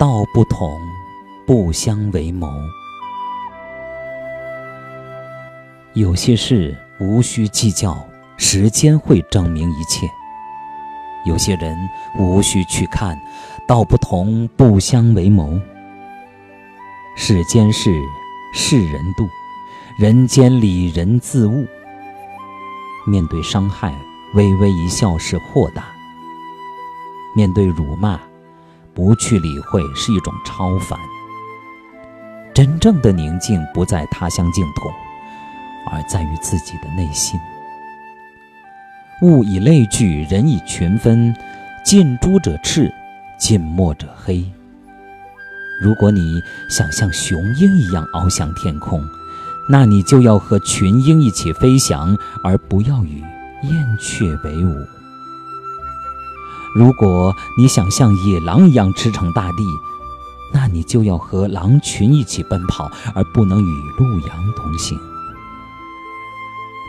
道不同，不相为谋。有些事无需计较，时间会证明一切；有些人无需去看，道不同，不相为谋。世间事，世人度；人间理，人自悟。面对伤害，微微一笑是豁达；面对辱骂，不去理会是一种超凡。真正的宁静不在他乡净土，而在于自己的内心。物以类聚，人以群分，近朱者赤，近墨者黑。如果你想像雄鹰一样翱翔天空，那你就要和群鹰一起飞翔，而不要与燕雀为伍。如果你想像野狼一样驰骋大地，那你就要和狼群一起奔跑，而不能与鹿羊同行。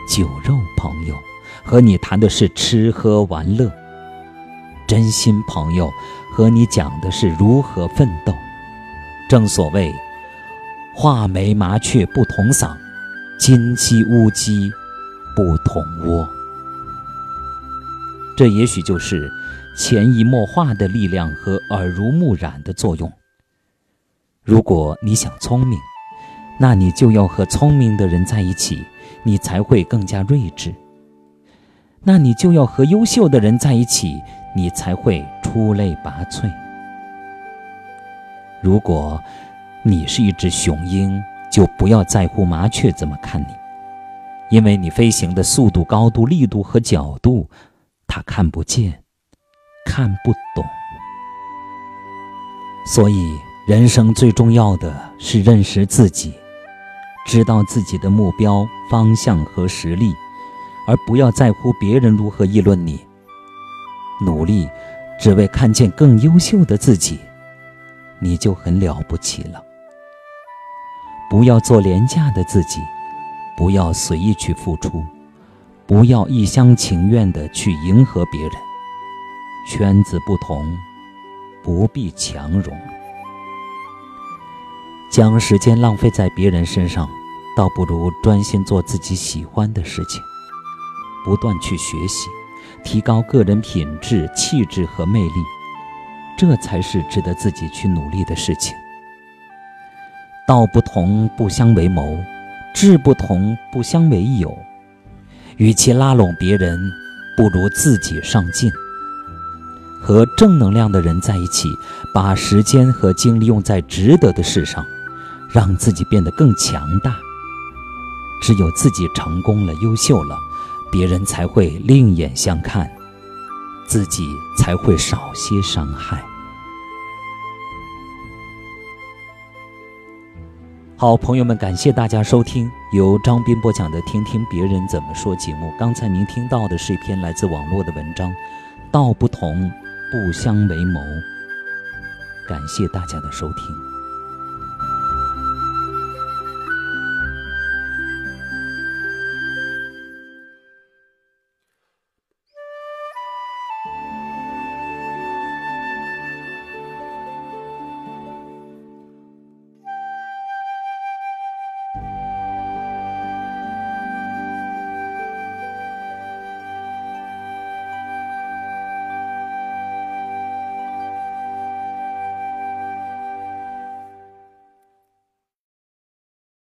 酒肉朋友和你谈的是吃喝玩乐，真心朋友和你讲的是如何奋斗。正所谓，画眉麻雀不同嗓，金鸡乌鸡不同窝。这也许就是潜移默化的力量和耳濡目染的作用。如果你想聪明，那你就要和聪明的人在一起，你才会更加睿智；那你就要和优秀的人在一起，你才会出类拔萃。如果你是一只雄鹰，就不要在乎麻雀怎么看你，因为你飞行的速度、高度、力度和角度，他看不见，看不懂。所以，人生最重要的是认识自己，知道自己的目标、方向和实力，而不要在乎别人如何议论你。努力，只为看见更优秀的自己。你就很了不起了。不要做廉价的自己，不要随意去付出，不要一厢情愿的去迎合别人。圈子不同，不必强融。将时间浪费在别人身上，倒不如专心做自己喜欢的事情，不断去学习，提高个人品质、气质和魅力。这才是值得自己去努力的事情。道不同不相为谋，志不同不相为友。与其拉拢别人，不如自己上进。和正能量的人在一起，把时间和精力用在值得的事上，让自己变得更强大。只有自己成功了、优秀了，别人才会另眼相看。自己才会少些伤害。好，朋友们，感谢大家收听由张斌播讲的《听听别人怎么说》节目。刚才您听到的是一篇来自网络的文章，《道不同，不相为谋》。感谢大家的收听。